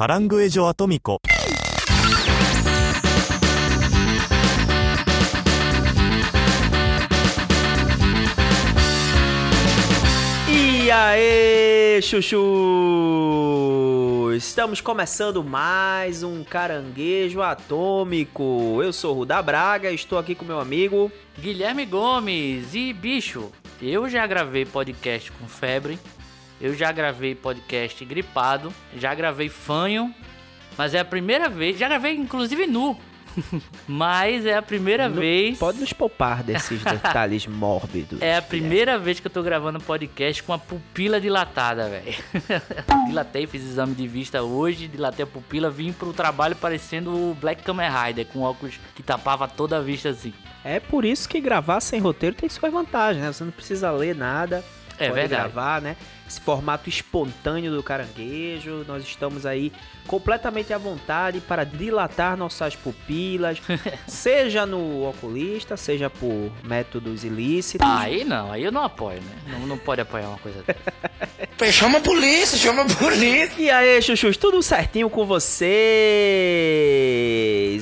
カラングエジョアトミコ E aí, chuchu! Estamos começando mais um caranguejo atômico. Eu sou o Ruda Braga, estou aqui com meu amigo. Guilherme Gomes e bicho, eu já gravei podcast com febre, eu já gravei podcast gripado, já gravei fanho, mas é a primeira vez, já gravei inclusive nu, mas é a primeira vez, Pode nos poupar desses detalhes mórbidos. é a primeira vez que eu tô gravando podcast com a pupila dilatada, velho. Dilatei, fiz exame de vista hoje, dilatei a pupila, vim pro trabalho parecendo o Black Kamen Rider, com óculos que tapava toda a vista assim. É por isso que gravar sem roteiro tem suas vantagens, né? Você não precisa ler nada. É pode verdade. gravar, né? Esse formato espontâneo do caranguejo. Nós estamos aí completamente à vontade para dilatar nossas pupilas, seja no oculista, seja por métodos ilícitos. Aí não, aí eu não apoio, né? Não, não pode apoiar uma coisa dessa. Chama a polícia, chama a polícia. E aí, chuchus, tudo certinho com vocês?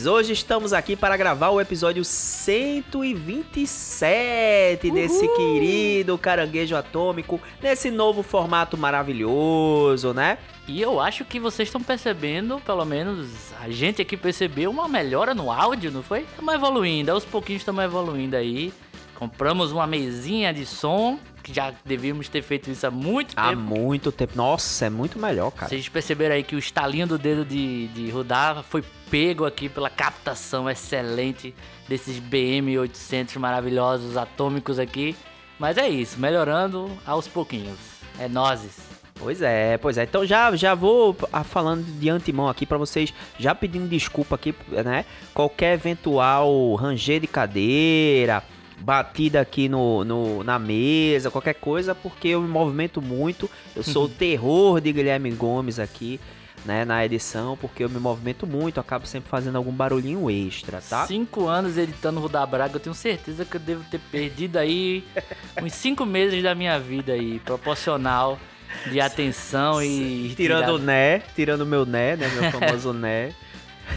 Hoje estamos aqui para gravar o episódio 127 desse querido caranguejo atômico, nesse novo formato maravilhoso, né? E eu acho que vocês estão percebendo, pelo menos a gente aqui percebeu uma melhora no áudio, não foi? Estamos evoluindo, aos pouquinhos estamos evoluindo aí. Compramos uma mesinha de som, que já devíamos ter feito isso há muito Há tempo. muito tempo. Nossa, é muito melhor, cara. Vocês perceberam aí que o estalinho do dedo de, de Rudá foi pego aqui pela captação excelente desses BM800 maravilhosos atômicos aqui. Mas é isso, melhorando aos pouquinhos. É nozes. Pois é, pois é. Então já, já vou ah, falando de antemão aqui pra vocês, já pedindo desculpa aqui, né? Qualquer eventual ranger de cadeira, batida aqui no, no- na mesa, qualquer coisa, porque eu me movimento muito. Eu sou o terror de Guilherme Gomes aqui, né? Na edição, porque eu me movimento muito, acabo sempre fazendo algum barulhinho extra, tá? Cinco anos editando Rudá Braga, eu tenho certeza que eu devo ter perdido aí uns cinco meses da minha vida aí, proporcional de atenção e, Tirando o né, tirando o meu né, né? Meu famoso né.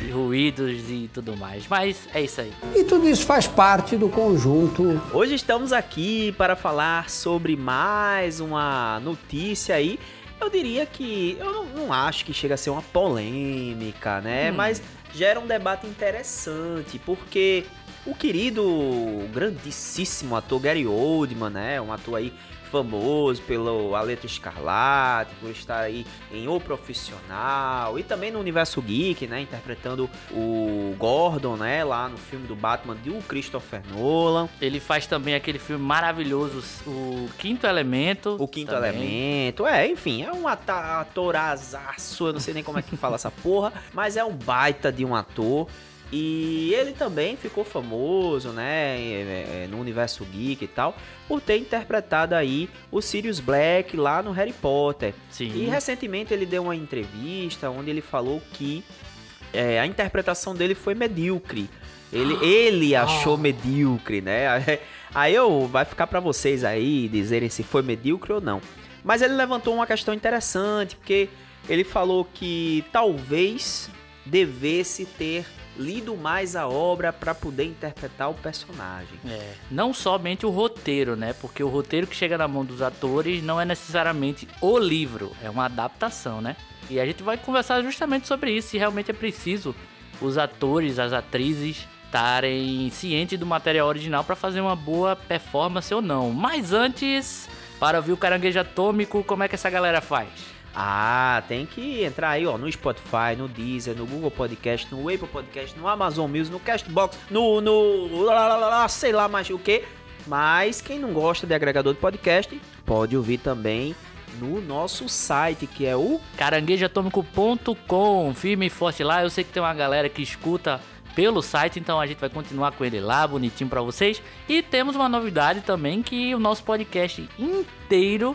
E ruídos e tudo mais. Mas é isso aí. E tudo isso faz parte do conjunto Hoje estamos aqui para falar sobre mais uma notícia aí. Eu diria que eu não, não acho que chega a ser uma polêmica, né? Hum. Mas gera um debate interessante, porque o querido, grandíssimo ator Gary Oldman, né? Um ator aí famoso pelo A Letra Escarlate, por estar aí em O Profissional e também no universo geek, né? Interpretando o Gordon, né? Lá no filme do Batman de o Christopher Nolan. Ele faz também aquele filme maravilhoso, o Quinto Elemento. O quinto também. elemento, é, enfim, é um atorazaço, eu não sei nem como é que fala essa porra, mas é um baita de um ator. E ele também ficou famoso, né, é, é, no universo geek e tal, por ter interpretado aí o Sirius Black lá no Harry Potter. Sim. E recentemente ele deu uma entrevista onde ele falou que é, a interpretação dele foi medíocre. Ele, ele achou medíocre, né? Aí eu vai ficar pra vocês aí dizerem se foi medíocre ou não. Mas ele levantou uma questão interessante, porque ele falou que talvez devesse ter lido mais a obra pra poder interpretar o personagem. É, não somente o roteiro, né? Porque o roteiro que chega na mão dos atores não é necessariamente o livro, é uma adaptação, né? E a gente vai conversar justamente sobre isso, se realmente é preciso os atores, as atrizes estarem cientes do material original para fazer uma boa performance ou não. Mas antes, para ouvir o Caranguejo Atômico, como é que essa galera faz? Ah, tem que entrar aí, ó, no Spotify, no Deezer, no Google Podcast, no Apple Podcast, no Amazon Music, no Castbox, no, no, lá, lá, lá, sei lá mais o que. Mas quem não gosta de agregador de podcast, pode ouvir também no nosso site, que é o caranguejoatômico.com, firme e forte lá. Eu sei que tem uma galera que escuta pelo site, então a gente vai continuar com ele lá, bonitinho pra vocês. E temos uma novidade também que o nosso podcast inteiro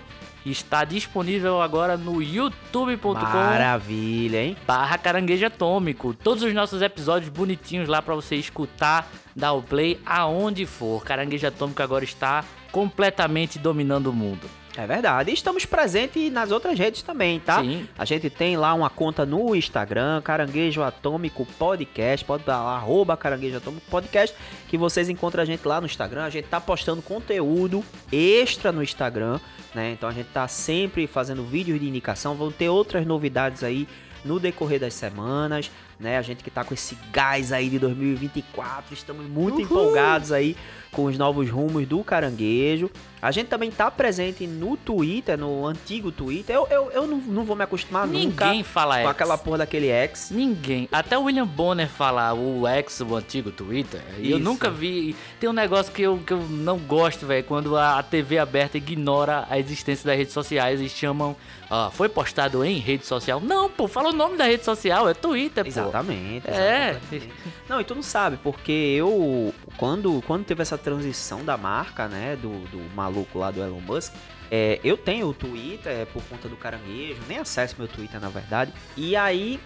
está disponível agora no youtube.com Maravilha, hein? barra caranguejo atômico. Todos os nossos episódios bonitinhos lá pra você escutar, dar o play aonde for. Caranguejo atômico agora está completamente dominando o mundo. É verdade. E estamos presentes nas outras redes também, tá? Sim. A gente tem lá uma conta no Instagram, Caranguejo Atômico Podcast. Pode dar lá, arroba Caranguejo Atômico Podcast, que vocês encontram a gente lá no Instagram. A gente tá postando conteúdo extra no Instagram, né? Então a gente tá sempre fazendo vídeos de indicação. Vão ter outras novidades aí no decorrer das semanas, né? A gente que tá com esse gás aí de 2024, estamos muito empolgados aí com os novos rumos do Caranguejo. A gente também tá presente no Twitter, no antigo Twitter. Eu, eu, eu não, não vou me acostumar nunca Ninguém fala com X. aquela porra daquele X. Ninguém. Até o William Bonner fala o X, o antigo Twitter. E eu nunca vi. Tem um negócio que eu, que eu não gosto, velho. Quando a, TV aberta ignora a existência das redes sociais e chamam. Ah, foi postado em rede social. Não, pô, fala o nome da rede social, é Twitter, pô. Exatamente. É. exatamente. Não, e tu não sabe, porque eu, quando, quando teve essa transição da marca, né, do, do maluco lá do Elon Musk, é, eu tenho o Twitter é, por conta do caranguejo, nem acesso meu Twitter na verdade, e aí,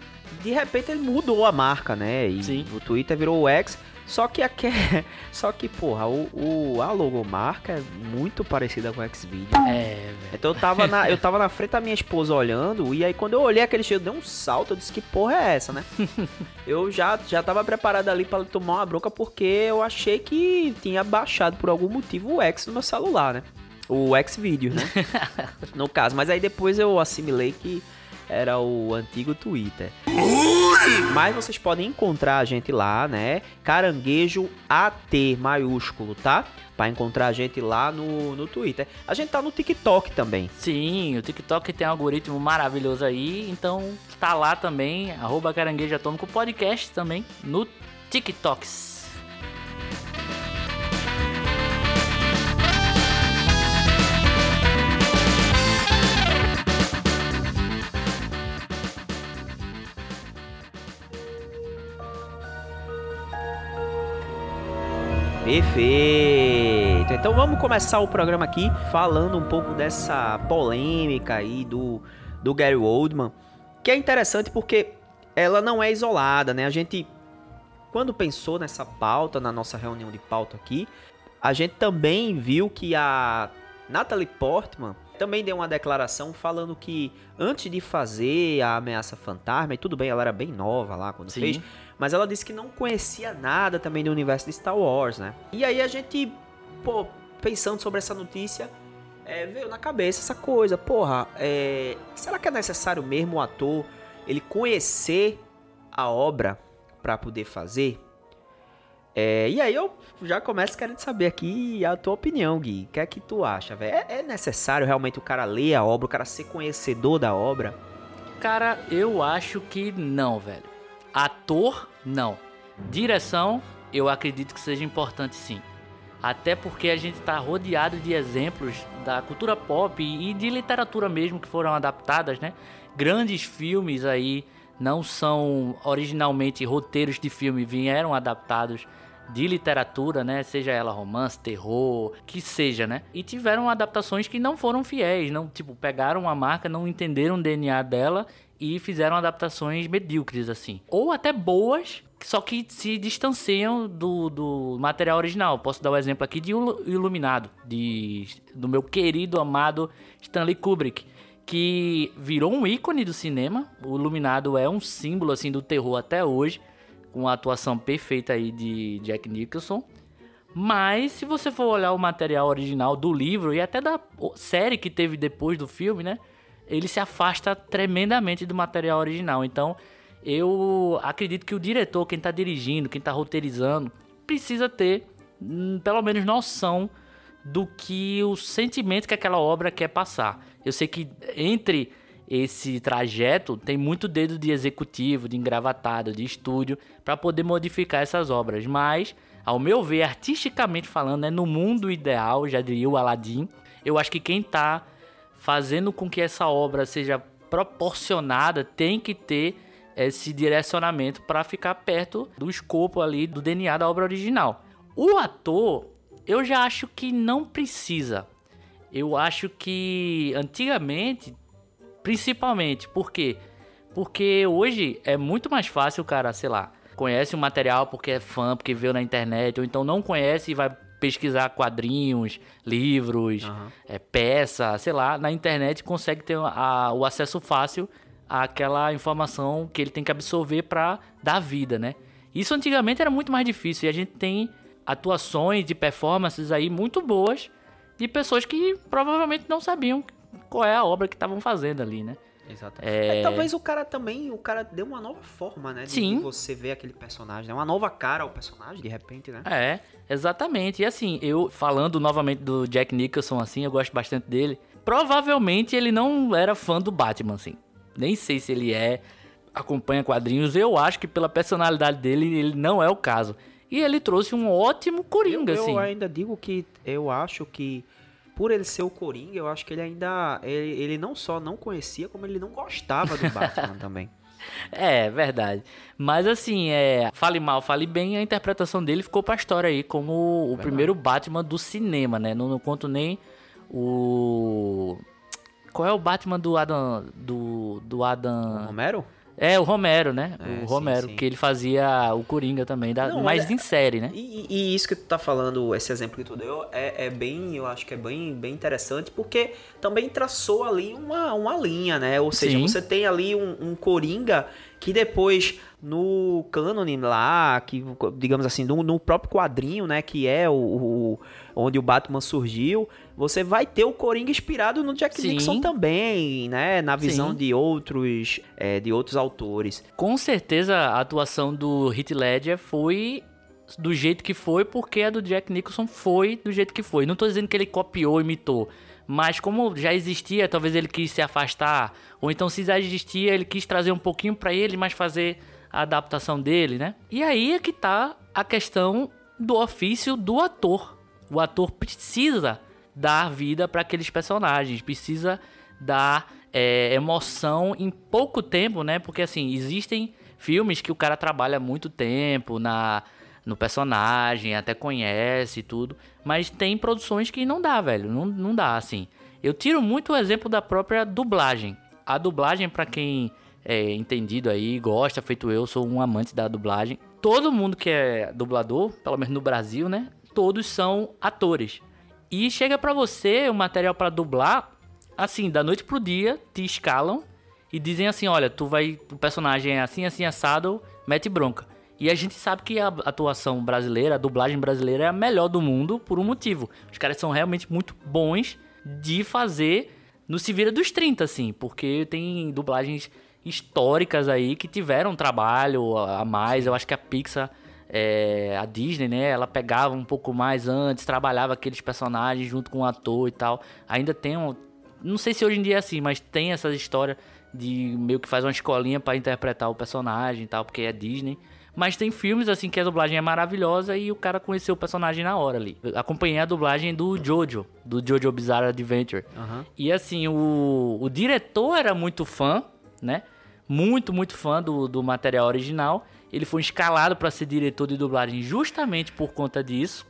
de repente ele mudou a marca, né, e Sim. o Twitter virou o X, só que aqui, só que, porra, o, o, a logomarca é muito parecida com o Xvideo. É, velho. Então eu tava, na, eu tava na frente da minha esposa olhando, e aí quando eu olhei aquele cheiro, deu um salto, eu disse, que porra é essa, né? eu já, já tava preparado ali pra tomar uma bronca, porque eu achei que tinha baixado por algum motivo o X no meu celular, né? O X-Video, né? no caso, mas aí depois eu assimilei que era o antigo Twitter. Mas vocês podem encontrar a gente lá, né? Caranguejo AT maiúsculo, tá? Pra encontrar a gente lá no, no Twitter. A gente tá no TikTok também. Sim, o TikTok tem um algoritmo maravilhoso aí, então tá lá também, arroba caranguejo atômico podcast também no TikToks. Perfeito. Então vamos começar o programa aqui falando um pouco dessa polêmica aí do, do Gary Oldman, que é interessante porque ela não é isolada, né? A gente, quando pensou nessa pauta, na nossa reunião de pauta aqui, a gente também viu que a Natalie Portman também deu uma declaração falando que antes de fazer a ameaça fantasma, e tudo bem, ela era bem nova lá quando Sim. fez, mas ela disse que não conhecia nada também do universo de Star Wars, né? E aí a gente, pô, pensando sobre essa notícia, é, veio na cabeça essa coisa, porra, é, será que é necessário mesmo o ator ele conhecer a obra pra poder fazer? É, e aí eu já começo querendo saber aqui a tua opinião, Gui. O que é que tu acha, velho? É, é necessário realmente o cara ler a obra, o cara ser conhecedor da obra? Cara, eu acho que não, velho. Ator, não. Direção, eu acredito que seja importante sim. Até porque a gente tá rodeado de exemplos da cultura pop e de literatura mesmo que foram adaptadas, né? Grandes filmes aí não são originalmente roteiros de filme, vieram adaptados de literatura, né? Seja ela romance, terror, que seja, né? E tiveram adaptações que não foram fiéis, não, tipo, pegaram a marca, não entenderam o DNA dela e fizeram adaptações medíocres assim. Ou até boas, só que se distanciam do, do material original. Posso dar o exemplo aqui de Ilu- Iluminado, de, do meu querido, amado Stanley Kubrick, que virou um ícone do cinema. O Iluminado é um símbolo assim do terror até hoje, com a atuação perfeita aí de Jack Nicholson. Mas se você for olhar o material original do livro e até da série que teve depois do filme, né? Ele se afasta tremendamente do material original. Então, eu acredito que o diretor, quem tá dirigindo, quem tá roteirizando, precisa ter hum, pelo menos noção do que o sentimento que aquela obra quer passar. Eu sei que entre esse trajeto tem muito dedo de executivo, de engravatado, de estúdio para poder modificar essas obras, mas ao meu ver, artisticamente falando, né, no mundo ideal, já diria o Aladdin, eu acho que quem tá fazendo com que essa obra seja proporcionada tem que ter esse direcionamento para ficar perto do escopo ali do DNA da obra original. O ator, eu já acho que não precisa. Eu acho que antigamente, principalmente, por quê? Porque hoje é muito mais fácil cara, sei lá, conhece o material porque é fã, porque viu na internet, ou então não conhece e vai pesquisar quadrinhos, livros, Aham. é, peça, sei lá, na internet consegue ter a- o acesso fácil àquela informação que ele tem que absorver para dar vida, né? Isso antigamente era muito mais difícil e a gente tem atuações de performances aí muito boas de pessoas que provavelmente não sabiam qual é a obra que estavam fazendo ali, né? Exatamente. É. É, talvez o cara também, o cara deu uma nova forma, né? De Sim. você ver aquele personagem, né? Uma nova cara ao personagem, de repente, né? É, exatamente. E assim, eu falando novamente do Jack Nicholson, assim, eu gosto bastante dele. Provavelmente ele não era fã do Batman, assim. Nem sei se ele é, acompanha quadrinhos. Eu acho que pela personalidade dele, ele não é o caso. E ele trouxe um ótimo Eu, Coringa, eu assim. ainda digo que eu acho que por ele ser o Coringa, eu acho que ele ainda ele, ele não só não conhecia, como ele não gostava do Batman também. É, verdade. Mas assim, é, fale mal, fale bem, a interpretação dele ficou pra história aí como o primeiro Batman do cinema, né? Não, não conto nem o Qual é o Batman do Adam do do Adam Romero? É, o Romero, né? É, o sim, Romero, sim. que ele fazia o Coringa também, da, Não, mas olha- em série, né? E, e isso que tu tá falando, esse exemplo que tu deu, é, é bem, eu acho que é bem, bem interessante, porque também traçou ali uma, uma linha, né? Ou seja, Sim. você tem ali um, um Coringa que depois, no cânone lá, que, digamos assim, no, no próprio quadrinho, né? Que é o, o- onde o Batman surgiu, você vai ter o Coringa inspirado no Jack Sim. Nixon também, né? Na visão Sim. de outros, é, de outros autores. Com certeza a atuação do Heath Ledger foi do jeito que foi, porque a do Jack Nicholson foi do jeito que foi. Não tô dizendo que ele copiou, imitou, mas como já existia, talvez ele quis se afastar, ou então se já existia, ele quis trazer um pouquinho pra ele, mas fazer a adaptação dele, né? E aí é que tá a questão do ofício do ator. O ator precisa dar vida para aqueles personagens, precisa dar é, emoção em pouco tempo, né? Porque assim, existem filmes que o cara trabalha muito tempo na no personagem, até conhece e tudo, mas tem produções que não dá, velho, não, não dá assim. Eu tiro muito o exemplo da própria dublagem. A dublagem para quem é entendido aí, gosta, feito eu, sou um amante da dublagem. Todo mundo que é dublador, pelo menos no Brasil, né? Todos são atores. E chega pra você o material pra dublar, assim, da noite pro dia, te escalam e dizem assim, olha, tu vai, o personagem é assim, assim, assado, mete bronca. E a gente sabe que a atuação brasileira, a dublagem brasileira é a melhor do mundo por um motivo. Os caras são realmente muito bons de fazer no se vira dos 30, assim, porque tem dublagens históricas aí que tiveram trabalho a mais. Eu acho que a Pixar, é, a Disney, né, ela pegava um pouco mais antes, trabalhava aqueles personagens junto com o ator e tal. Ainda tem um. Não sei se hoje em dia é assim, mas tem essa história de meio que faz uma escolinha pra interpretar o personagem e tal, porque é Disney. Mas tem filmes assim que a dublagem é maravilhosa e o cara conheceu o personagem na hora ali. Eu acompanhei a dublagem do Jojo, do Jojo Bizarre Adventure. Aham. E assim, o, o diretor era muito fã, né? Muito, muito fã do, do material original. Ele foi escalado para ser diretor de dublagem justamente por conta disso.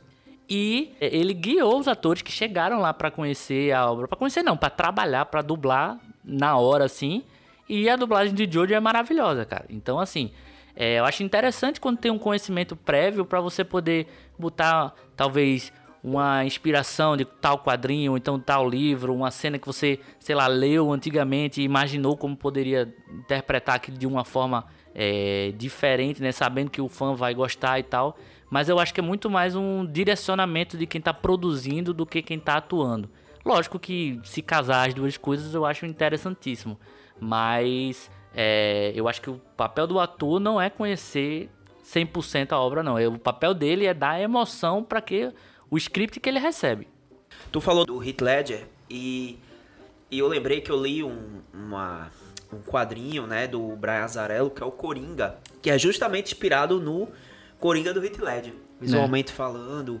E é, ele guiou os atores que chegaram lá para conhecer a obra. Para conhecer não, para trabalhar, para dublar na hora assim. E a dublagem de Jojo é maravilhosa, cara. Então assim, é, eu acho interessante quando tem um conhecimento prévio para você poder botar talvez uma inspiração de tal quadrinho, ou então tal livro, uma cena que você, sei lá, leu antigamente e imaginou como poderia interpretar aquilo de uma forma é, diferente, né? Sabendo que o fã vai gostar e tal. Mas eu acho que é muito mais um direcionamento de quem tá produzindo do que quem tá atuando. Lógico que se casar as duas coisas eu acho interessantíssimo. Mas é, eu acho que o papel do ator não é conhecer 100% a obra, não. É, O papel dele é dar emoção para que o script que ele recebe. Tu falou do Heath Ledger e, e eu lembrei que eu li um, uma, um quadrinho, né, do Brian Azarello, que é o Coringa, que é justamente inspirado no Coringa do Heath Ledger, visualmente falando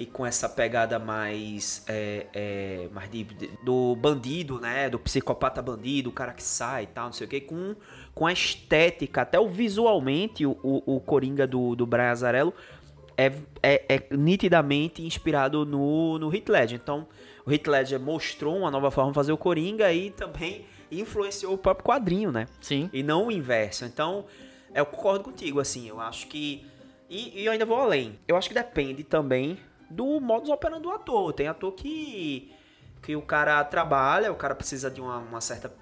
e com essa pegada mais, é, é, mais de, de- do bandido, né, do psicopata bandido, o cara que sai e tal, não sei o que, com, com a estética, até o visualmente, o, o, o Coringa do, do Brian Azarello é, é, é nitidamente inspirado no, no Heath Ledger. Então, o Heath Ledger mostrou uma nova forma de fazer o Coringa e também influenciou o próprio quadrinho, né? Sim. E não o inverso. Então, eu concordo contigo, assim, eu acho que... E, e eu ainda vou além. Eu acho que depende também do modus operandi do ator. Tem ator que, que o cara trabalha, o cara precisa de uma, uma certa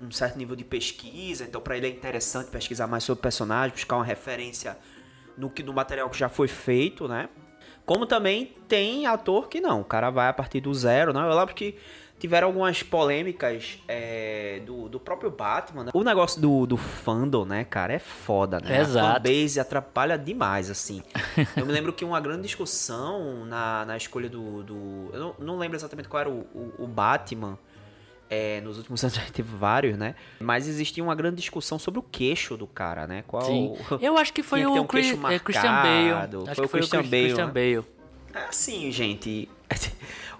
um, certo nível de pesquisa, então para ele é interessante pesquisar mais sobre o personagem, buscar uma referência no que no material que já foi feito, né? Como também tem ator que não, o cara vai a partir do zero, né? Eu lembro que tiveram algumas polêmicas é, do, do próprio Batman, né? O negócio do, do fandom, né, cara, é foda, né? Exato. A fanbase atrapalha demais, assim. eu me lembro que uma grande discussão na, na escolha do... do eu não, não lembro exatamente qual era o, o, o Batman, é, nos últimos anos já teve vários, né? Mas existia uma grande discussão sobre o queixo do cara, né? Qual Sim. Eu acho que foi o um Chris- Christian Bale. Acho Foi que o foi Christian o Bale, Christian? Bale. É assim, gente.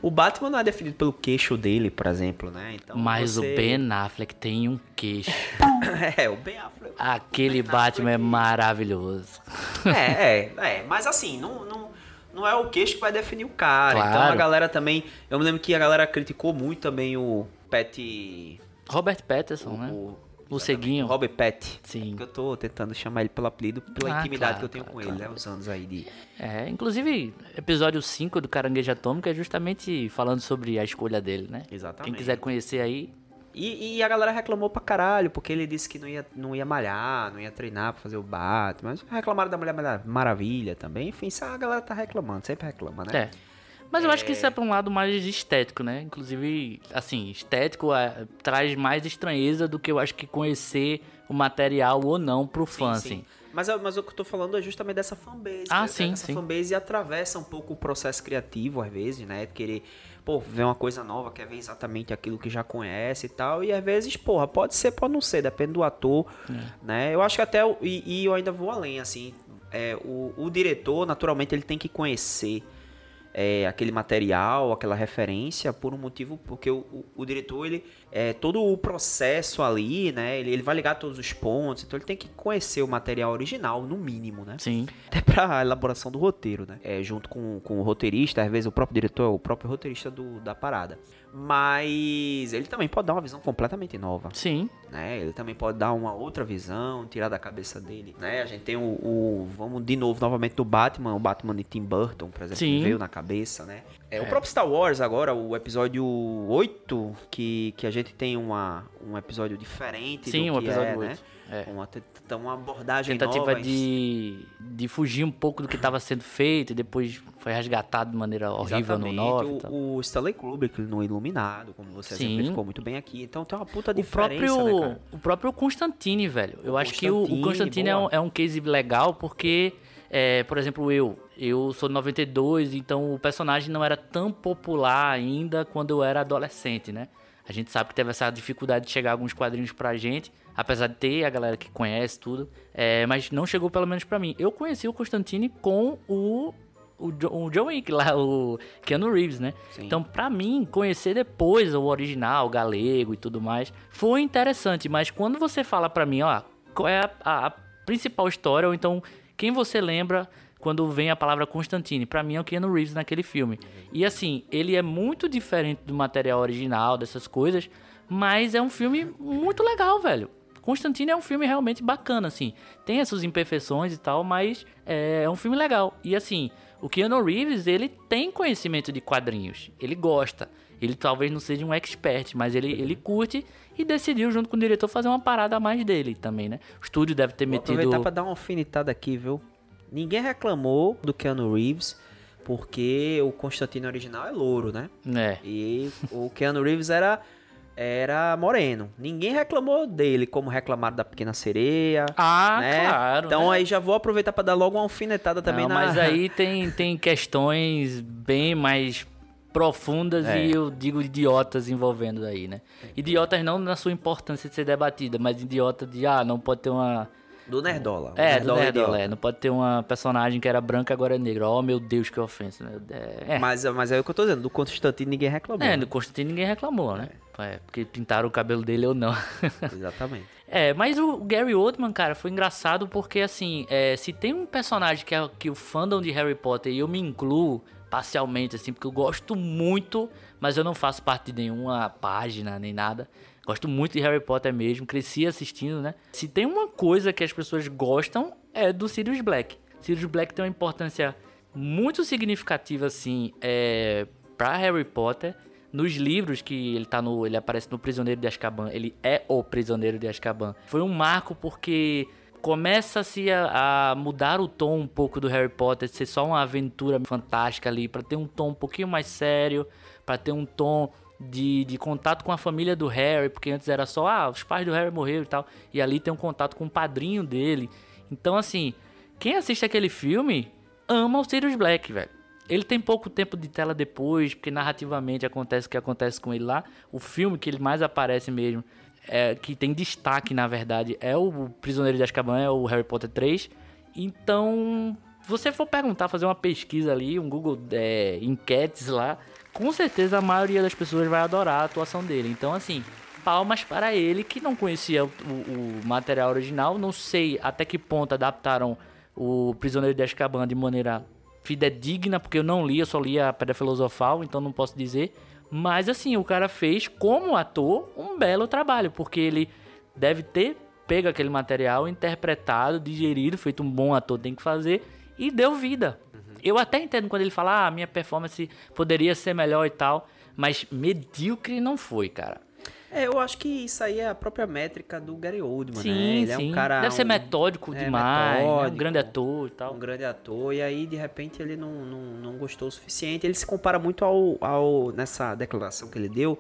O Batman não é definido pelo queixo dele, por exemplo, né? Então Mas você- o Ben Affleck tem um queixo. É, o Ben Affleck. Aquele Batman é maravilhoso. É, é, é. Mas assim, não, não, não é o queixo que vai definir o cara. Então Claro. a galera também. Eu me lembro que a galera criticou muito também o Pat. Robert Pattinson, né? O, O ceguinho. Robert Pat. Sim. Porque eu tô tentando chamar ele pelo apelido, pela Ah, intimidade claro, que eu tenho claro, com ele, né? Os anos aí de. É, inclusive, episódio 5 do Caranguejo Atômico é justamente falando sobre a escolha dele, né? Exatamente. Quem quiser conhecer aí, E, e a galera reclamou pra caralho, porque ele disse que não ia, não ia malhar, não ia treinar pra fazer o Batman. Mas reclamaram da Mulher Mara- Maravilha também. Enfim, a galera tá reclamando, sempre reclama, né? É. Mas eu acho que isso é pra um lado mais estético, né? Inclusive, assim, estético é, traz mais estranheza do que eu acho que conhecer o material ou não pro Sim, fã, sim. assim. Mas, mas o que eu tô falando é justamente dessa fanbase. Ah, né? sim, Essa sim. fanbase atravessa um pouco o processo criativo, às vezes, né? Querer, pô, ver uma coisa nova, quer ver exatamente aquilo que já conhece e tal. E às vezes, porra, pode ser, pode não ser, depende do ator, É. né? Eu acho que até, e, e eu ainda vou além, assim, é, o, o diretor, naturalmente, ele tem que conhecer é, aquele material, aquela referência, por um motivo, porque o, o, o diretor, ele, é, todo o processo ali, né, ele, ele vai ligar todos os pontos, então ele tem que conhecer o material original, no mínimo, né? Sim. Até pra elaboração do roteiro, né? É, junto com, com o roteirista, às vezes o próprio diretor é o próprio roteirista do, da parada. Mas ele também pode dar uma visão completamente nova Sim. né? Ele também pode dar uma outra visão, tirar da cabeça dele, né? A gente tem o, o- vamos de novo novamente do Batman, o Batman de Tim Burton, por exemplo, Sim. que veio na cabeça, né? É, O próprio Star Wars agora, o episódio 8, que, que a gente tem uma, um episódio diferente Sim, do o que episódio é, né? 8. É. Uma, então, uma abordagem Tentativa nova. de, de fugir um pouco do que estava sendo feito e depois foi resgatado de maneira horrível no Exatamente. 9. e tal. O, o Stanley Kubrick no Iluminado, como você Sim. exemplificou muito bem aqui. Então tem uma puta O diferença, próprio, né, o próprio Constantine, velho. Eu O acho que o, o Constantine, é um, é um case legal porque, é, por exemplo, eu. Eu sou de 92, então o personagem não era tão popular ainda quando eu era adolescente, né? A gente sabe que teve essa dificuldade de chegar alguns quadrinhos pra gente, apesar de ter a galera que conhece tudo, é, mas não chegou pelo menos pra mim. Eu conheci o Constantine com o o, o John Wick lá, o Keanu Reeves, né? Sim. Então, pra mim, conhecer depois o original, o galego e tudo mais, foi interessante. Mas quando você fala pra mim, ó, qual é a- a principal história, ou então quem você lembra quando vem a palavra Constantine? Pra mim é o Keanu Reeves naquele filme. E assim, ele é muito diferente do material original, dessas coisas, mas é um filme muito legal, velho. Constantine é um filme realmente bacana, assim. Tem as suas imperfeições e tal, mas é, é um filme legal. E assim, o Keanu Reeves, ele tem conhecimento de quadrinhos. Ele gosta. Ele talvez não seja um expert, mas ele, ele curte e decidiu, junto com o diretor, fazer uma parada a mais dele também, né? O estúdio deve ter Vou metido. aproveitar pra dar uma alfinetada aqui, viu? Ninguém reclamou do Keanu Reeves, porque o Constantino original é louro, né? É. E o Keanu Reeves era, era moreno. Ninguém reclamou dele, como reclamaram da Pequena Sereia. Ah, né? claro. Então né? aí já vou aproveitar pra dar logo uma alfinetada também Não, na... Mas aí tem, tem questões bem mais profundas É. e eu digo idiotas envolvendo aí, né? Idiotas não na sua importância de ser debatida, mas idiota de, ah, não pode ter uma... Do Nerdola. É, do Nerdola Nerdola, idiota. é, não pode ter uma personagem que era branca agora é negra. Oh, meu Deus, que ofensa. né? É, é. Mas, mas é o que eu tô dizendo, do Constantino ninguém reclamou. É, né? no Constantino ninguém reclamou, né? É, porque pintaram o cabelo dele ou não. Exatamente. É, mas o Gary Oldman, cara, foi engraçado porque, assim, é, se tem um personagem que, é, que o fandom de Harry Potter, e eu me incluo parcialmente, assim, porque eu gosto muito, mas eu não faço parte de nenhuma página nem nada. Gosto muito de Harry Potter mesmo, cresci assistindo, né? Se tem uma coisa que as pessoas gostam, é do Sirius Black. Sirius Black tem uma importância muito significativa, assim, é, para Harry Potter. Nos livros que ele tá no. Ele aparece no Prisioneiro de Azkaban, ele é o Prisioneiro de Azkaban. Foi um marco porque começa-se a, a, mudar o tom um pouco do Harry Potter, ser só uma aventura fantástica ali, para ter um tom um pouquinho mais sério, para ter um tom de, de contato com a família do Harry, porque antes era só, ah, os pais do Harry morreram e tal, e ali tem um contato com o padrinho dele. Então, assim, quem assiste aquele filme ama o Sirius Black, velho. Ele tem pouco tempo de tela depois, porque narrativamente acontece o que acontece com ele lá. O filme que ele mais aparece mesmo, é, que tem destaque, na verdade, é o Prisioneiro de Azkaban, é o Harry Potter 3. Então, se você for perguntar, fazer uma pesquisa ali, um Google é, enquetes lá, com certeza a maioria das pessoas vai adorar a atuação dele. Então, assim, palmas para ele que não conhecia o, o, o material original. Não sei até que ponto adaptaram o Prisioneiro de Azkaban de maneira fidedigna, porque eu não li, eu só li a Pedra Filosofal, então não posso dizer. Mas assim, o cara fez, como ator, um belo trabalho, porque ele deve ter pego aquele material, interpretado, digerido, feito um bom ator tem que fazer, e deu vida. Eu até entendo quando ele fala, ah, minha performance poderia ser melhor e tal, mas medíocre não foi, cara. É, eu acho que isso aí é a própria métrica do Gary Oldman, sim, né? Ele sim. é um cara. Deve ser um, metódico é, demais, metódico, né? um grande ator e tal. Um grande ator, e aí de repente ele não, não, não gostou o suficiente. Ele se compara muito ao, ao. nessa declaração que ele deu.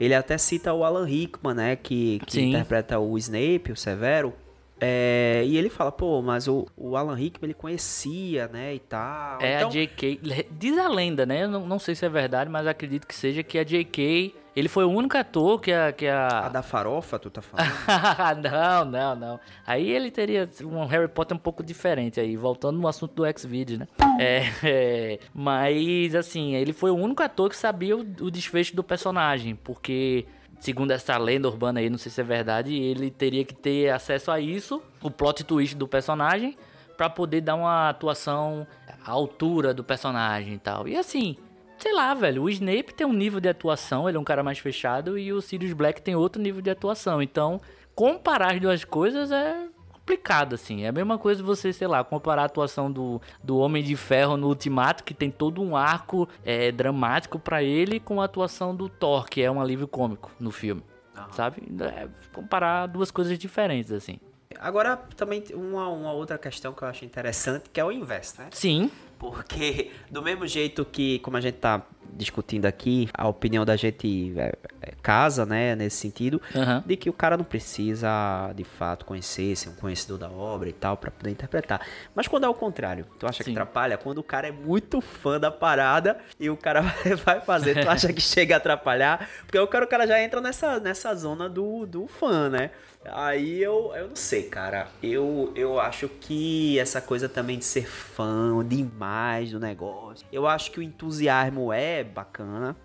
Ele até cita o Alan Rickman, né? Que, que interpreta o Snape, o Severo. É, e ele fala, pô, mas o, o Alan Rickman ele conhecia, né, e tal. É então... a J.K. Diz a lenda, né? Eu não, não sei se é verdade, mas acredito que seja que a J.K. Ele foi o único ator que a. Que a... a da farofa, tu tá falando? não, não, não. Aí ele teria um Harry Potter um pouco diferente aí, voltando no assunto do X-Video, né? É, é, mas, assim, ele foi o único ator que sabia o, o desfecho do personagem, porque segundo essa lenda urbana aí, não sei se é verdade, ele teria que ter acesso a isso, o plot twist do personagem, para poder dar uma atuação à altura do personagem e tal. E assim, sei lá, velho, o Snape tem um nível de atuação, ele é um cara mais fechado, e o Sirius Black tem outro nível de atuação. Então, comparar as duas coisas é complicado, assim. É a mesma coisa você, sei lá, comparar a atuação do, do Homem de Ferro no Ultimato, que tem todo um arco é, dramático para ele, com a atuação do Thor, que é um alívio cômico no filme. Sabe? É comparar duas coisas diferentes, assim. Agora, também uma, uma outra questão que eu acho interessante, que é o inverso, né? Sim. Porque, do mesmo jeito que, como a gente tá discutindo aqui, a opinião da gente é, é, casa, né, nesse sentido, uhum. de que o cara não precisa, de fato, conhecer, ser um conhecedor da obra e tal, para poder interpretar. Mas quando é o contrário, tu acha Sim. que atrapalha? Quando o cara é muito fã da parada e o cara vai fazer, tu acha que chega a atrapalhar? Porque o cara, o cara já entra nessa, nessa zona do, do fã, né? Aí eu, eu não sei, cara. Eu, eu acho que essa coisa também de ser fã demais do negócio. Eu acho que o entusiasmo é bacana.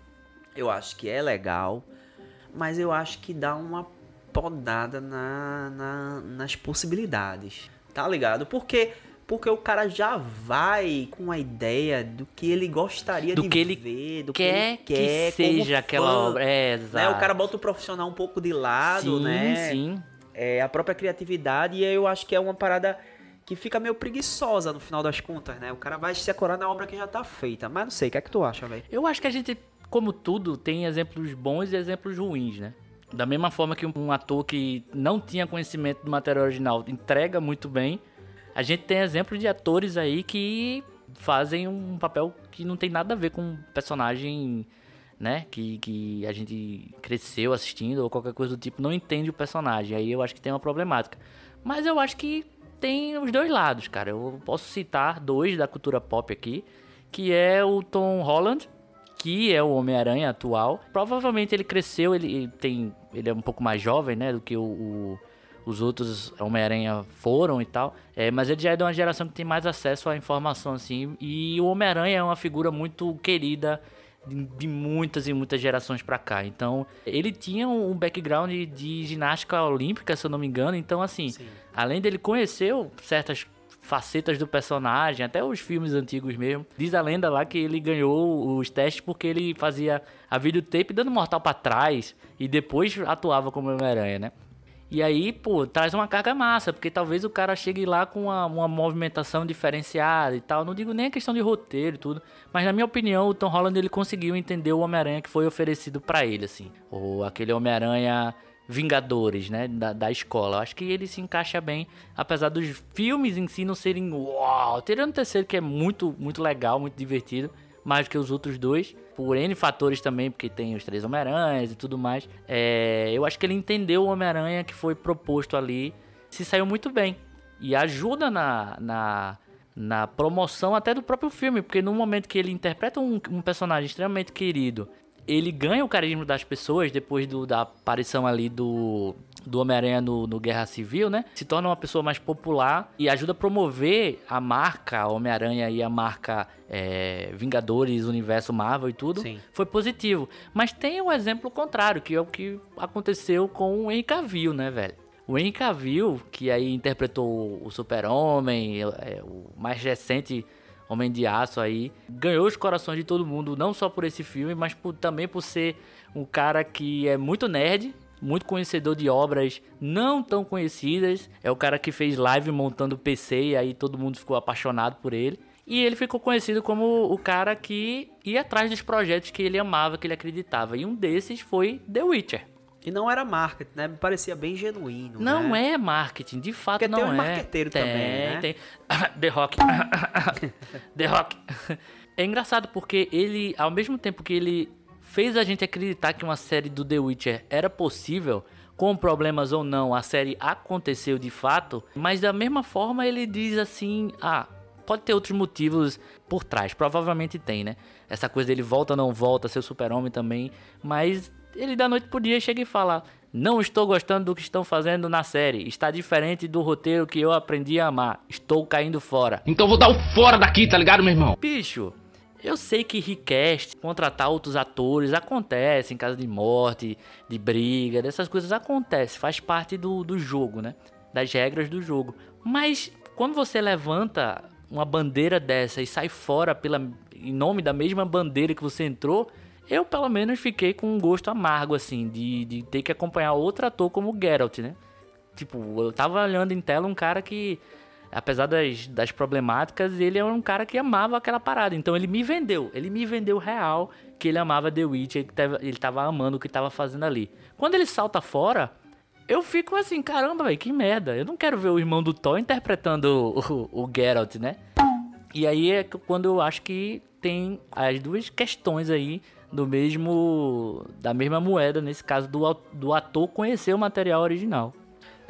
Eu acho que é legal. Mas eu acho que dá uma podada na, na, nas possibilidades. Tá ligado? Porque porque o cara já vai com a ideia do que ele gostaria do de que ele ver, do quer que ele quer, que seja aquela obra. É, exato. Né? O cara bota o profissional um pouco de lado, sim, né? Sim, é, a própria criatividade, e eu acho que é uma parada que fica meio preguiçosa no final das contas, né? O cara vai se acorar na obra que já tá feita. Mas não sei, o que é que tu acha, velho? Eu acho que a gente, como tudo, tem exemplos bons e exemplos ruins, né? Da mesma forma que um ator que não tinha conhecimento do material original entrega muito bem, a gente tem exemplos de atores aí que fazem um papel que não tem nada a ver com um personagem, né? Que, que a gente cresceu assistindo ou qualquer coisa do tipo, não entende o personagem. Aí eu acho que tem uma problemática. Mas eu acho que tem os dois lados, cara. Eu posso citar dois da cultura pop aqui, que é o Tom Holland, que é o Homem-Aranha atual. Provavelmente ele cresceu, ele tem, ele é um pouco mais jovem, né, do que o, o os outros Homem-Aranha foram e tal. É, mas ele já é de uma geração que tem mais acesso à informação, assim. E o Homem-Aranha é uma figura muito querida de muitas e muitas gerações para cá. Então, ele tinha um background de ginástica olímpica, se eu não me engano. Então, assim, Sim. além dele conhecer certas facetas do personagem, até os filmes antigos mesmo. Diz a lenda lá que ele ganhou os testes porque ele fazia a videotape dando mortal para trás e depois atuava como Homem-Aranha, né? E aí, pô, traz uma carga massa, porque talvez o cara chegue lá com uma, uma movimentação diferenciada e tal. Não digo nem a questão de roteiro e tudo, mas na minha opinião, o Tom Holland ele conseguiu entender o Homem-Aranha que foi oferecido para ele, assim. Ou aquele Homem-Aranha Vingadores, né, da, da escola. Eu acho que ele se encaixa bem, apesar dos filmes em si não serem uau. Tirando o terceiro, que é muito, muito legal, muito divertido mais que os outros dois, por N fatores também, porque tem os três Homem-Aranhas e tudo mais. É, eu acho que ele entendeu o Homem-Aranha que foi proposto ali, se saiu muito bem. E ajuda na, na, na promoção até do próprio filme, porque no momento que ele interpreta um, um personagem extremamente querido ele ganha o carisma das pessoas depois do, da aparição ali do, do Homem-Aranha no, no, Guerra Civil, né? Se torna uma pessoa mais popular e ajuda a promover a marca Homem-Aranha e a marca é, Vingadores, Universo Marvel e tudo. Sim. Foi positivo. Mas tem o um exemplo contrário, que é o que aconteceu com o Henry Cavill, né, velho? O Henry Cavill, que aí interpretou o Super-Homem, é, o mais recente Homem de Aço aí, ganhou os corações de todo mundo, não só por esse filme, mas por, também por ser um cara que é muito nerd, muito conhecedor de obras não tão conhecidas. É o cara que fez live montando PC e aí todo mundo ficou apaixonado por ele. E ele ficou conhecido como o cara que ia atrás dos projetos que ele amava, que ele acreditava. E um desses foi The Witcher. E não era marketing, né? Me parecia bem genuíno. Não né? é marketing, de fato Porque não tem um é. marqueteiro tem, também, né? Tem, The Rock. The Rock. É engraçado porque ele, ao mesmo tempo que ele fez a gente acreditar que uma série do The Witcher era possível, com problemas ou não, a série aconteceu de fato, mas da mesma forma ele diz assim: ah, pode ter outros motivos por trás, provavelmente tem, né? Essa coisa dele volta ou não volta, seu super-homem também, mas ele da noite pro dia chega e fala: Não estou gostando do que estão fazendo na série. Está diferente do roteiro que eu aprendi a amar. Estou caindo fora. Então vou dar o fora daqui, tá ligado, meu irmão? Bicho, eu sei que request, contratar outros atores, acontece em caso de morte, de briga, dessas coisas acontece, faz parte do, do jogo, né? Das regras do jogo. Mas quando você levanta uma bandeira dessa e sai fora pela, em nome da mesma bandeira que você entrou, eu pelo menos fiquei com um gosto amargo, assim, de, de ter que acompanhar outro ator como o Geralt, né? Tipo, eu tava olhando em tela um cara que, apesar das, das problemáticas, ele é um cara que amava aquela parada. Então ele me vendeu, ele me vendeu real que ele amava The Witcher, que tava, ele tava amando o que tava fazendo ali. Quando ele salta fora, eu fico assim, caramba, velho, que merda. Eu não quero ver o irmão do Thor interpretando o, o, o Geralt, né? E aí é quando eu acho que tem as duas questões aí do mesmo da mesma moeda nesse caso do, do ator conhecer o material original.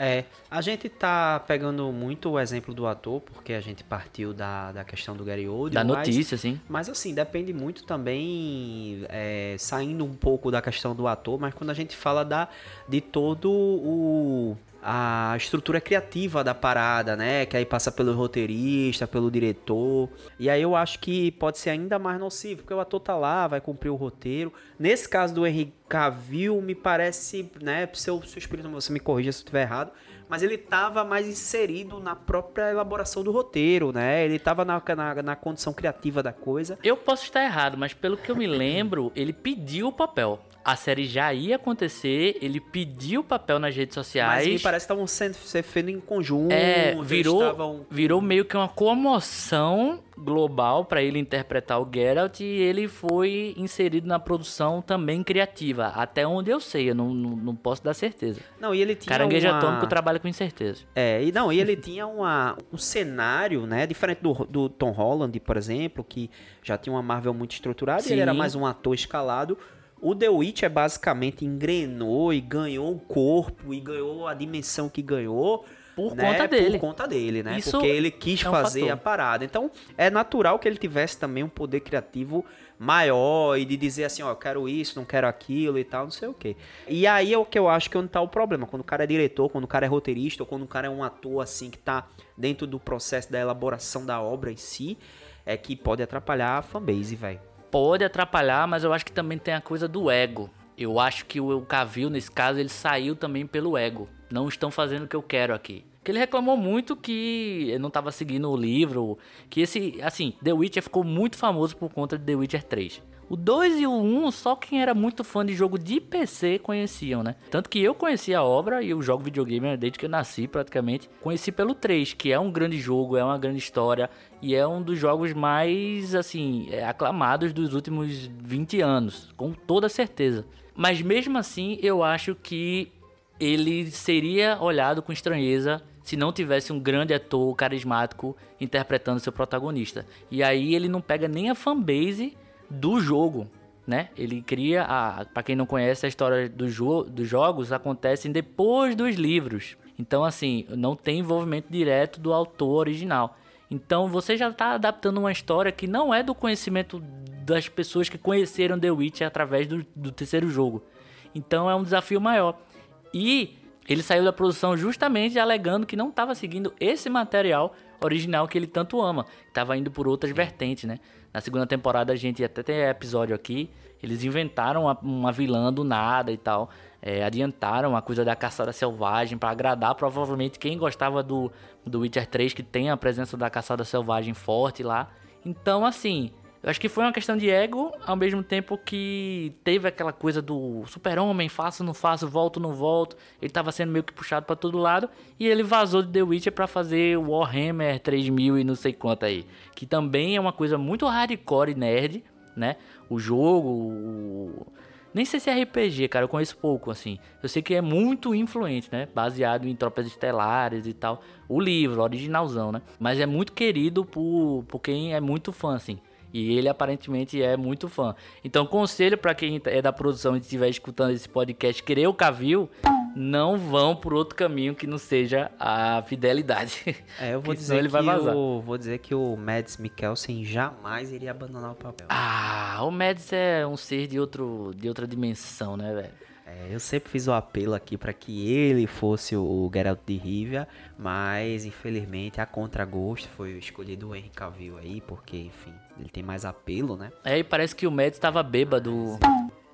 É, a gente tá pegando muito o exemplo do ator, porque a gente partiu da, da questão do Gary Oldman. Da notícia, mas, sim. Mas assim, depende muito também, é, saindo um pouco da questão do ator, mas quando a gente fala da, de todo o a estrutura criativa da parada, né? Que aí passa pelo roteirista, pelo diretor. E aí eu acho que pode ser ainda mais nocivo, porque o ator tá lá, vai cumprir o roteiro. Nesse caso do Henry Cavill, me parece, né? Seu, seu espírito, você me corrija se eu estiver errado. Mas ele tava mais inserido na própria elaboração do roteiro, né? Ele tava na, na, na condição criativa da coisa. Eu posso estar errado, mas pelo que eu me lembro, ele pediu o papel a série já ia acontecer, ele pediu o papel nas redes sociais. Mas me parece que estavam sendo feito em conjunto. É, virou, estavam... virou meio que uma comoção global para ele interpretar o Geralt e ele foi inserido na produção também criativa, até onde eu sei, eu não, não, não posso dar certeza. Não, e ele tinha Caranguejo uma... atômico trabalha com incerteza. É, e não, e ele tinha uma, um cenário, né, diferente do, do Tom Holland, por exemplo, que já tinha uma Marvel muito estruturada, e ele era mais um ator escalado o The Witch é basicamente engrenou e ganhou o corpo e ganhou a dimensão que ganhou. Por né? conta dele. Por conta dele, né? Isso Porque ele quis é um fazer fator. a parada. Então, é natural que ele tivesse também um poder criativo maior e de dizer assim, ó, eu quero isso, não quero aquilo e tal, não sei o quê. E aí é o que eu acho que é onde tá o problema. Quando o cara é diretor, quando o cara é roteirista, ou quando o cara é um ator assim que tá dentro do processo da elaboração da obra em si, é que pode atrapalhar a fanbase, velho pode atrapalhar, mas eu acho que também tem a coisa do ego. Eu acho que o Cavill, nesse caso, ele saiu também pelo ego. Não estão fazendo o que eu quero aqui. Que ele reclamou muito que não estava seguindo o livro. Que esse, assim, The Witcher ficou muito famoso por conta de The Witcher 3. O 2 e o 1, um, só quem era muito fã de jogo de PC conheciam, né? Tanto que eu conheci a obra e eu jogo videogame desde que eu nasci, praticamente. Conheci pelo 3, que é um grande jogo, é uma grande história e é um dos jogos mais, assim, é, aclamados dos últimos 20 anos, com toda certeza. Mas mesmo assim, eu acho que ele seria olhado com estranheza se não tivesse um grande ator carismático interpretando seu protagonista. E aí ele não pega nem a fanbase do jogo, né? Ele cria a, para quem não conhece a história do jo dos jogos acontecem depois dos livros. Então assim, não tem envolvimento direto do autor original. Então você já está adaptando uma história que não é do conhecimento das pessoas que conheceram The Witcher através do, do terceiro jogo. Então é um desafio maior. E ele saiu da produção justamente alegando que não estava seguindo esse material original que ele tanto ama. Estava indo por outras vertentes, né? Na segunda temporada a gente até tem episódio aqui. Eles inventaram uma, uma vilã do nada e tal. É, adiantaram a coisa da caçada selvagem para agradar provavelmente quem gostava do, do Witcher 3, que tem a presença da caçada selvagem forte lá. Então, assim, eu acho que foi uma questão de ego, ao mesmo tempo que teve aquela coisa do super-homem, faço, não faço, volto, não volto. Ele tava sendo meio que puxado para todo lado. E ele vazou de The Witcher para fazer Warhammer 3000 e não sei quanto aí. Que também é uma coisa muito hardcore e nerd, né? O jogo, o... Nem sei se é RPG, cara, eu conheço pouco, assim. Eu sei que é muito influente, né? Baseado em Tropas Estelares e tal. O livro, originalzão, né? Mas é muito querido por, por quem é muito fã, assim. E ele aparentemente é muito fã. Então, conselho para quem é da produção e estiver escutando esse podcast, querer o Cavil, não vão por outro caminho que não seja a fidelidade. É, eu vou dizer ele vai vazar. O, vou dizer que o Mads Mikkelsen jamais iria abandonar o papel. Ah, o Mads é um ser de outro de outra dimensão, né, velho? É, eu sempre fiz o apelo aqui para que ele fosse o Geralt de Rivia, mas infelizmente a contragosto foi escolhido o Henry Cavill aí, porque enfim, ele tem mais apelo, né? É, e parece que o Mads estava bêbado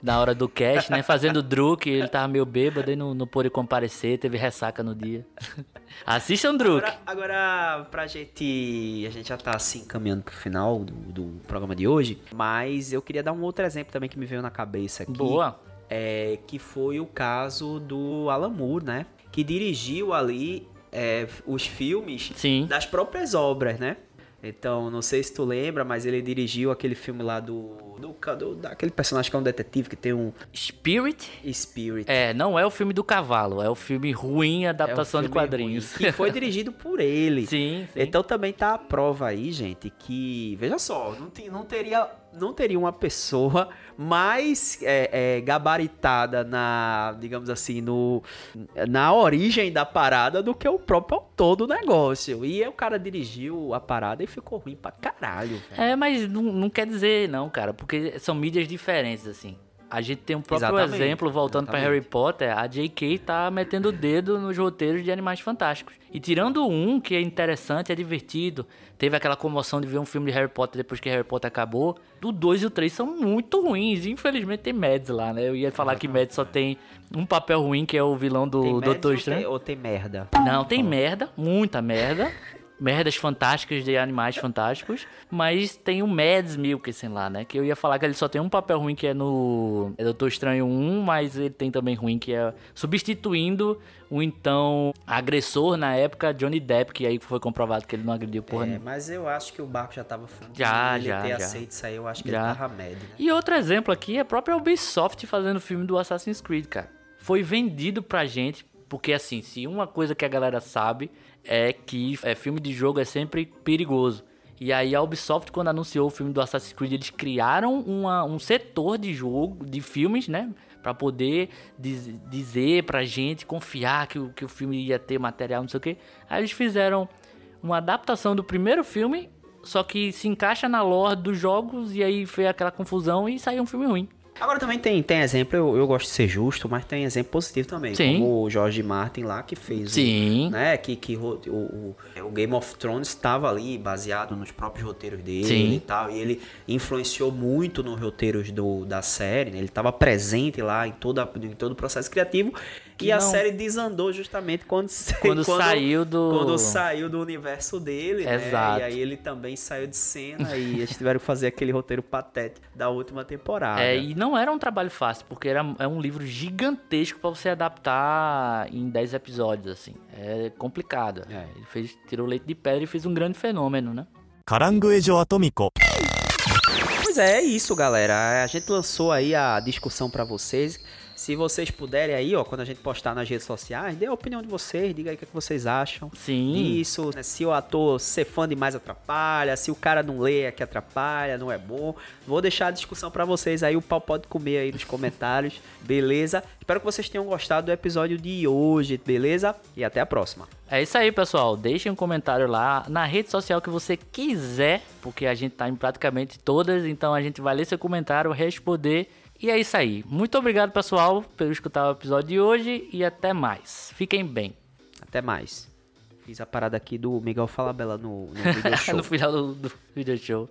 na hora do cast, né? Fazendo Druk, ele tava meio bêbado e não, não pôde comparecer, teve ressaca no dia. Assistam Druk. Agora, agora, pra gente. A gente já tá assim caminhando pro final do, do programa de hoje, mas eu queria dar um outro exemplo também que me veio na cabeça aqui. Boa é, que foi o caso do Alan Moore, né? Que dirigiu ali é, os filmes Sim. das próprias obras, né? Então, não sei se tu lembra, mas ele dirigiu aquele filme lá do. Do, do daquele personagem que é um detetive que tem um. Spirit? Spirit. É, não é o filme do cavalo, é o filme ruim, adaptação é de quadrinhos. Ruim, que foi dirigido por ele. Sim, sim. Então também tá a prova aí, gente, que. Veja só, não, tem, não teria não teria uma pessoa mais é, é, gabaritada na, digamos assim, no, na origem da parada do que o próprio autor do negócio. E o cara dirigiu a parada e ficou ruim pra caralho. É, mas não, não quer dizer não, cara, porque são mídias diferentes, assim. A gente tem um próprio Exatamente. exemplo, voltando para Harry Potter, a J.K. tá metendo o dedo nos roteiros de Animais Fantásticos. E tirando um que é interessante, é divertido, teve aquela comoção de ver um filme de Harry Potter depois que Harry Potter acabou, o 2 e o 3 são muito ruins. Infelizmente tem Mads lá, né? Eu ia falar que Mads só tem um papel ruim, que é o vilão do Doutor Estranho. Ou tem merda? Não, tem merda, muita merda merdas fantásticas de animais fantásticos, mas tem o Mads Mikkelsen lá, né? Que eu ia falar que ele só tem um papel ruim que é no é Doutor Estranho 1, mas ele tem também ruim que é substituindo o então agressor na época Johnny Depp, que aí foi comprovado que ele não agrediu porra é, mas eu acho que o barco já tava fundo. Já, ele já, ter já. aceito isso aí, eu acho que já. ele tava médio. Né? E outro exemplo aqui é a própria Ubisoft fazendo filme do Assassin's Creed, cara. Foi vendido pra gente porque assim, se uma coisa que a galera sabe é que é, filme de jogo é sempre perigoso. E aí a Ubisoft, quando anunciou o filme do Assassin's Creed, eles criaram uma, um setor de jogo, de filmes, né? Pra poder diz, dizer pra gente, confiar que, que o filme ia ter material, não sei o quê. Aí eles fizeram uma adaptação do primeiro filme, só que se encaixa na lore dos jogos, e aí foi aquela confusão e saiu um filme ruim. Agora também tem, tem exemplo, eu, eu gosto de ser justo, mas tem exemplo positivo também. Sim. Como o George Martin lá que fez. Sim. O, né, que, que o, o, o Game of Thrones estava ali baseado nos próprios roteiros dele Sim. e tal. E ele influenciou muito nos roteiros do, da série. Né, ele estava presente lá em, toda, em todo o processo criativo e não... a série desandou justamente quando, quando, quando, saiu do quando saiu do universo dele, Exato. Né? E aí ele também saiu de cena e eles tiveram que fazer aquele roteiro patético da última temporada. É, e não era um trabalho fácil, porque era é um livro gigantesco para você adaptar em 10 episódios assim. É complicado. É. é, ele fez tirou leite de pedra e fez um grande fenômeno, né? Caranguejo Atômico. Pois é, é isso, galera. A gente lançou aí a discussão para vocês. Se vocês puderem aí, ó, quando a gente postar nas redes sociais, dê a opinião de vocês, diga aí o que, é que vocês acham. Sim. Isso, né? Se o ator ser fã demais atrapalha, se o cara não lê é que atrapalha, não é bom. Vou deixar a discussão pra vocês aí, o pau pode comer aí nos comentários, beleza? Espero que vocês tenham gostado do episódio de hoje, beleza? E até a próxima. É isso aí, pessoal. Deixem um comentário lá na rede social que você quiser, porque a gente tá em praticamente todas, então a gente vai ler seu comentário, responder. E é isso aí. Muito obrigado, pessoal, por escutar o episódio de hoje e até mais. Fiquem bem. Até mais. Fiz a parada aqui do Miguel Falabella no, no video show. no final do, do video show.